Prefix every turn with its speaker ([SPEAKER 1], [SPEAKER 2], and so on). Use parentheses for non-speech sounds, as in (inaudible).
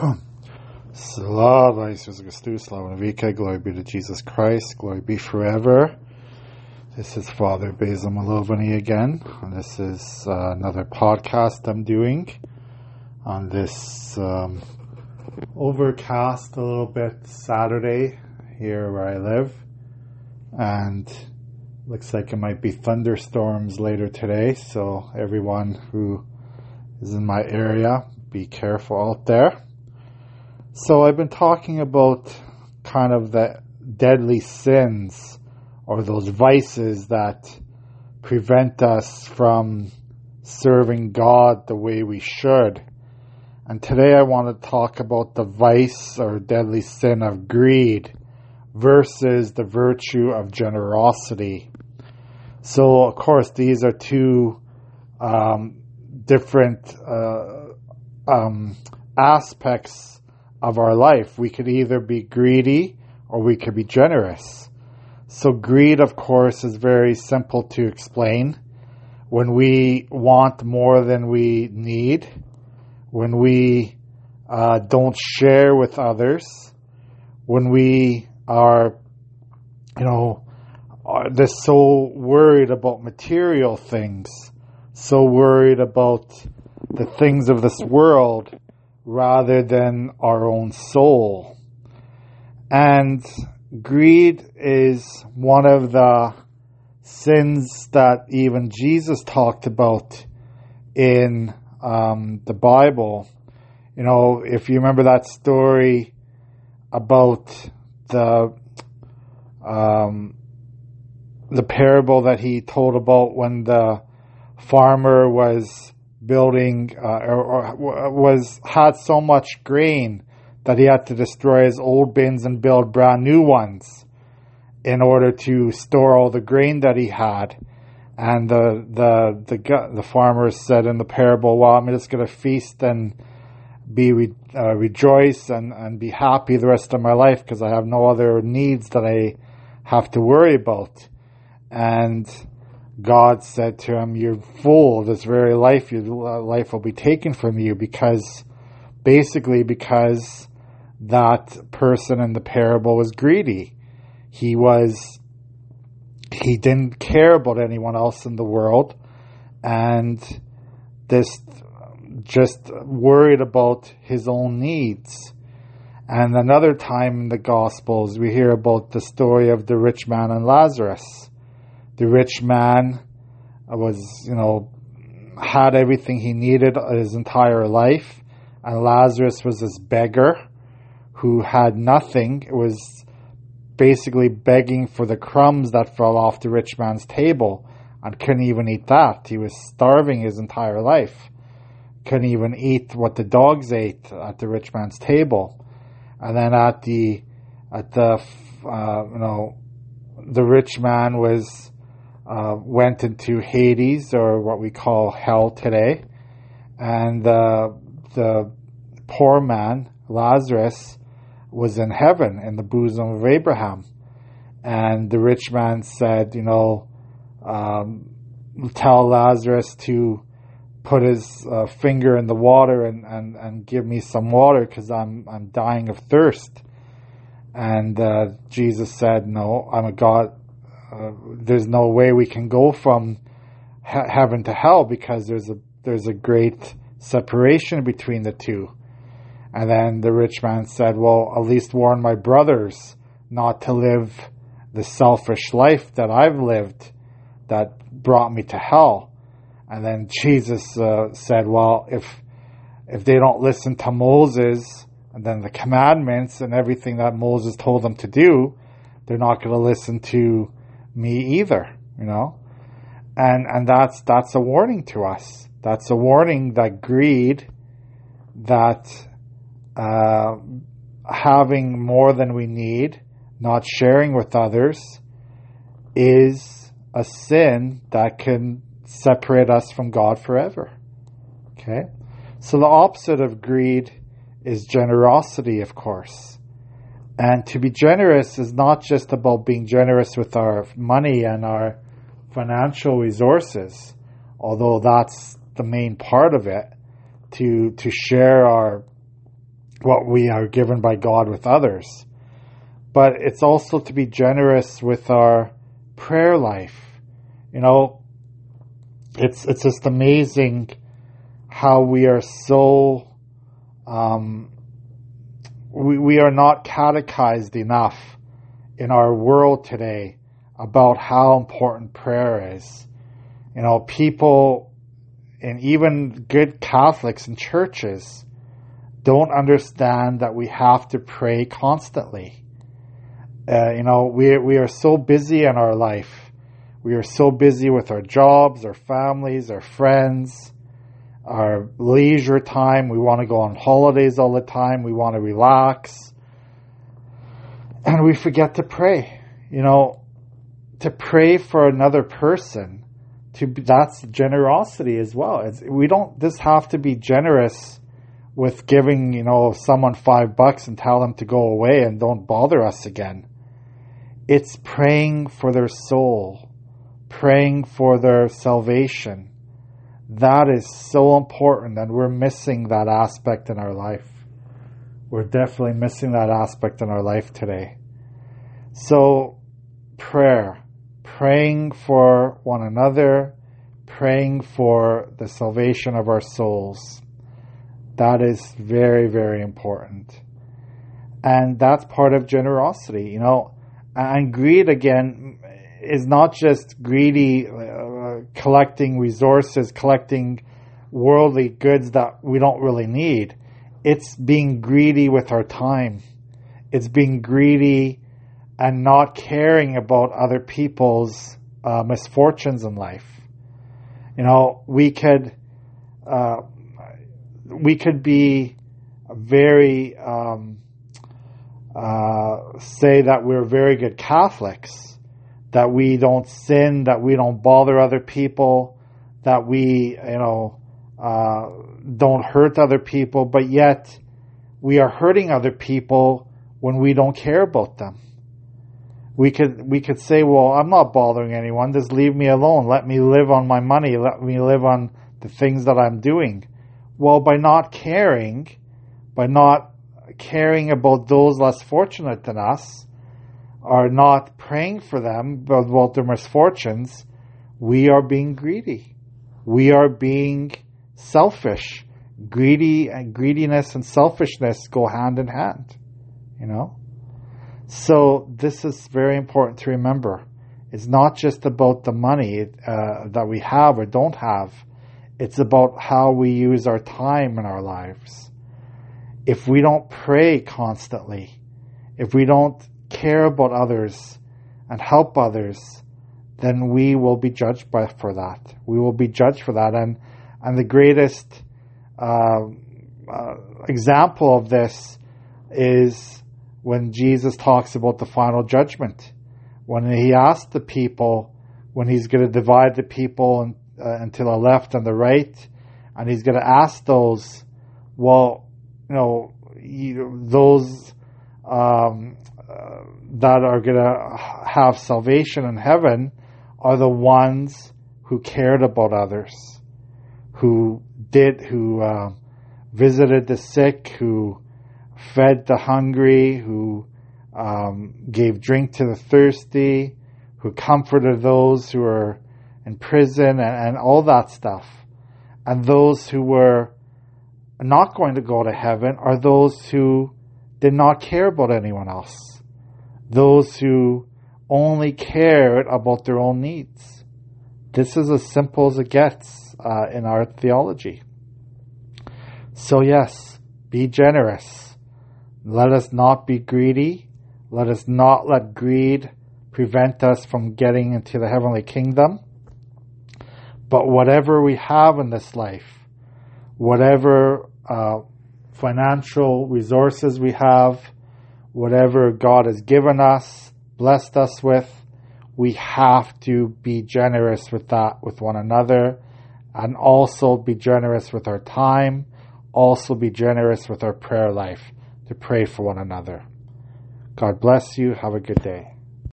[SPEAKER 1] (clears throat) Slava Jesus Christus, Slava Navika, glory be to Jesus Christ, glory be forever. This is Father Basil Malovany again, and this is uh, another podcast I'm doing on this um, overcast a little bit Saturday here where I live, and looks like it might be thunderstorms later today, so everyone who is in my area, be careful out there. So I've been talking about kind of the deadly sins or those vices that prevent us from serving God the way we should. And today I want to talk about the vice or deadly sin of greed versus the virtue of generosity. So, of course, these are two um, different uh, um, aspects of our life. We could either be greedy or we could be generous. So, greed, of course, is very simple to explain. When we want more than we need, when we uh, don't share with others, when we are, you know, are they're so worried about material things, so worried about the things of this world rather than our own soul. And greed is one of the sins that even Jesus talked about in um, the Bible. You know, if you remember that story about the um, the parable that he told about when the farmer was building uh, or, or, was had so much grain that he had to destroy his old bins and build brand new ones in order to store all the grain that he had. And the the the the farmer said in the parable, "Well, I'm just going to feast and be re, uh, rejoice and and be happy the rest of my life because I have no other needs that I have to worry about." And God said to him, You're full. This very life, your uh, life will be taken from you because, basically, because that person in the parable was greedy. He was, he didn't care about anyone else in the world and this just worried about his own needs. And another time in the Gospels, we hear about the story of the rich man and Lazarus the rich man was, you know, had everything he needed his entire life, and Lazarus was this beggar who had nothing. It was basically begging for the crumbs that fell off the rich man's table and couldn't even eat that. He was starving his entire life. Couldn't even eat what the dogs ate at the rich man's table. And then at the, at the, uh, you know, the rich man was uh, went into Hades, or what we call hell today, and uh, the poor man, Lazarus, was in heaven in the bosom of Abraham. And the rich man said, you know, um, tell Lazarus to put his uh, finger in the water and, and, and give me some water because I'm, I'm dying of thirst. And uh, Jesus said, no, I'm a God, uh, there's no way we can go from he- heaven to hell because there's a there's a great separation between the two. And then the rich man said, "Well, at least warn my brothers not to live the selfish life that I've lived, that brought me to hell." And then Jesus uh, said, "Well, if if they don't listen to Moses and then the commandments and everything that Moses told them to do, they're not going to listen to me either, you know? And, and that's, that's a warning to us. That's a warning that greed, that, uh, having more than we need, not sharing with others, is a sin that can separate us from God forever. Okay? So the opposite of greed is generosity, of course. And to be generous is not just about being generous with our money and our financial resources, although that's the main part of it. To to share our what we are given by God with others. But it's also to be generous with our prayer life. You know, it's it's just amazing how we are so um, we we are not catechized enough in our world today about how important prayer is. You know, people and even good Catholics and churches don't understand that we have to pray constantly. Uh, you know, we we are so busy in our life. We are so busy with our jobs, our families, our friends, our leisure time. We want to go on holidays all the time. We want to relax. And we forget to pray. You know, to pray for another person, to that's generosity as well. It's, we don't just have to be generous with giving, you know, someone five bucks and tell them to go away and don't bother us again. It's praying for their soul, praying for their salvation. That is so important, and we're missing that aspect in our life. We're definitely missing that aspect in our life today. So, prayer, praying for one another, praying for the salvation of our souls. That is very, very important. And that's part of generosity, you know. And greed, again, is not just greedy, uh, collecting resources, collecting worldly goods that we don't really need. It's being greedy with our time. It's being greedy and not caring about other people's uh, misfortunes in life. You know, we could uh, we could be very um, uh, say that we're very good Catholics, that we don't sin, that we don't bother other people, that we you know uh, don't hurt other people, but yet we are hurting other people when we don't care about them. We could we could say, well, I'm not bothering anyone. Just leave me alone. Let me live on my money. Let me live on the things that I'm doing. Well, by not caring, by not caring about those less fortunate than us, or not praying for them about their misfortunes, we are being greedy. We are being selfish. Greedy and greediness and selfishness go hand in hand. You know? So this is very important to remember. It's not just about the money uh, that we have or don't have it's about how we use our time in our lives. If we don't pray constantly, if we don't care about others and help others, then we will be judged by, for that. We will be judged for that. And, and the greatest uh, uh, example of this is when Jesus talks about the final judgment. When he asked the people, when he's going to divide the people uh, and to the left and the right, and he's going to ask those, well, you know, you, those um, uh, that are going to have salvation in heaven are the ones who cared about others, who did, who uh, visited the sick, who fed the hungry, who um, gave drink to the thirsty, who comforted those who were in prison and, and all that stuff. And those who were not going to go to heaven are those who did not care about anyone else. Those who only cared about their own needs. This is as simple as it gets uh, in our theology. So, yes, be generous. Let us not be greedy. Let us not let greed prevent us from getting into the heavenly kingdom. But whatever we have in this life, whatever uh, financial resources we have, whatever God has given us, blessed us with, we have to be generous with that with one another and also be generous with our time, also be generous with our prayer life to pray for one another. God bless you. Have a good day.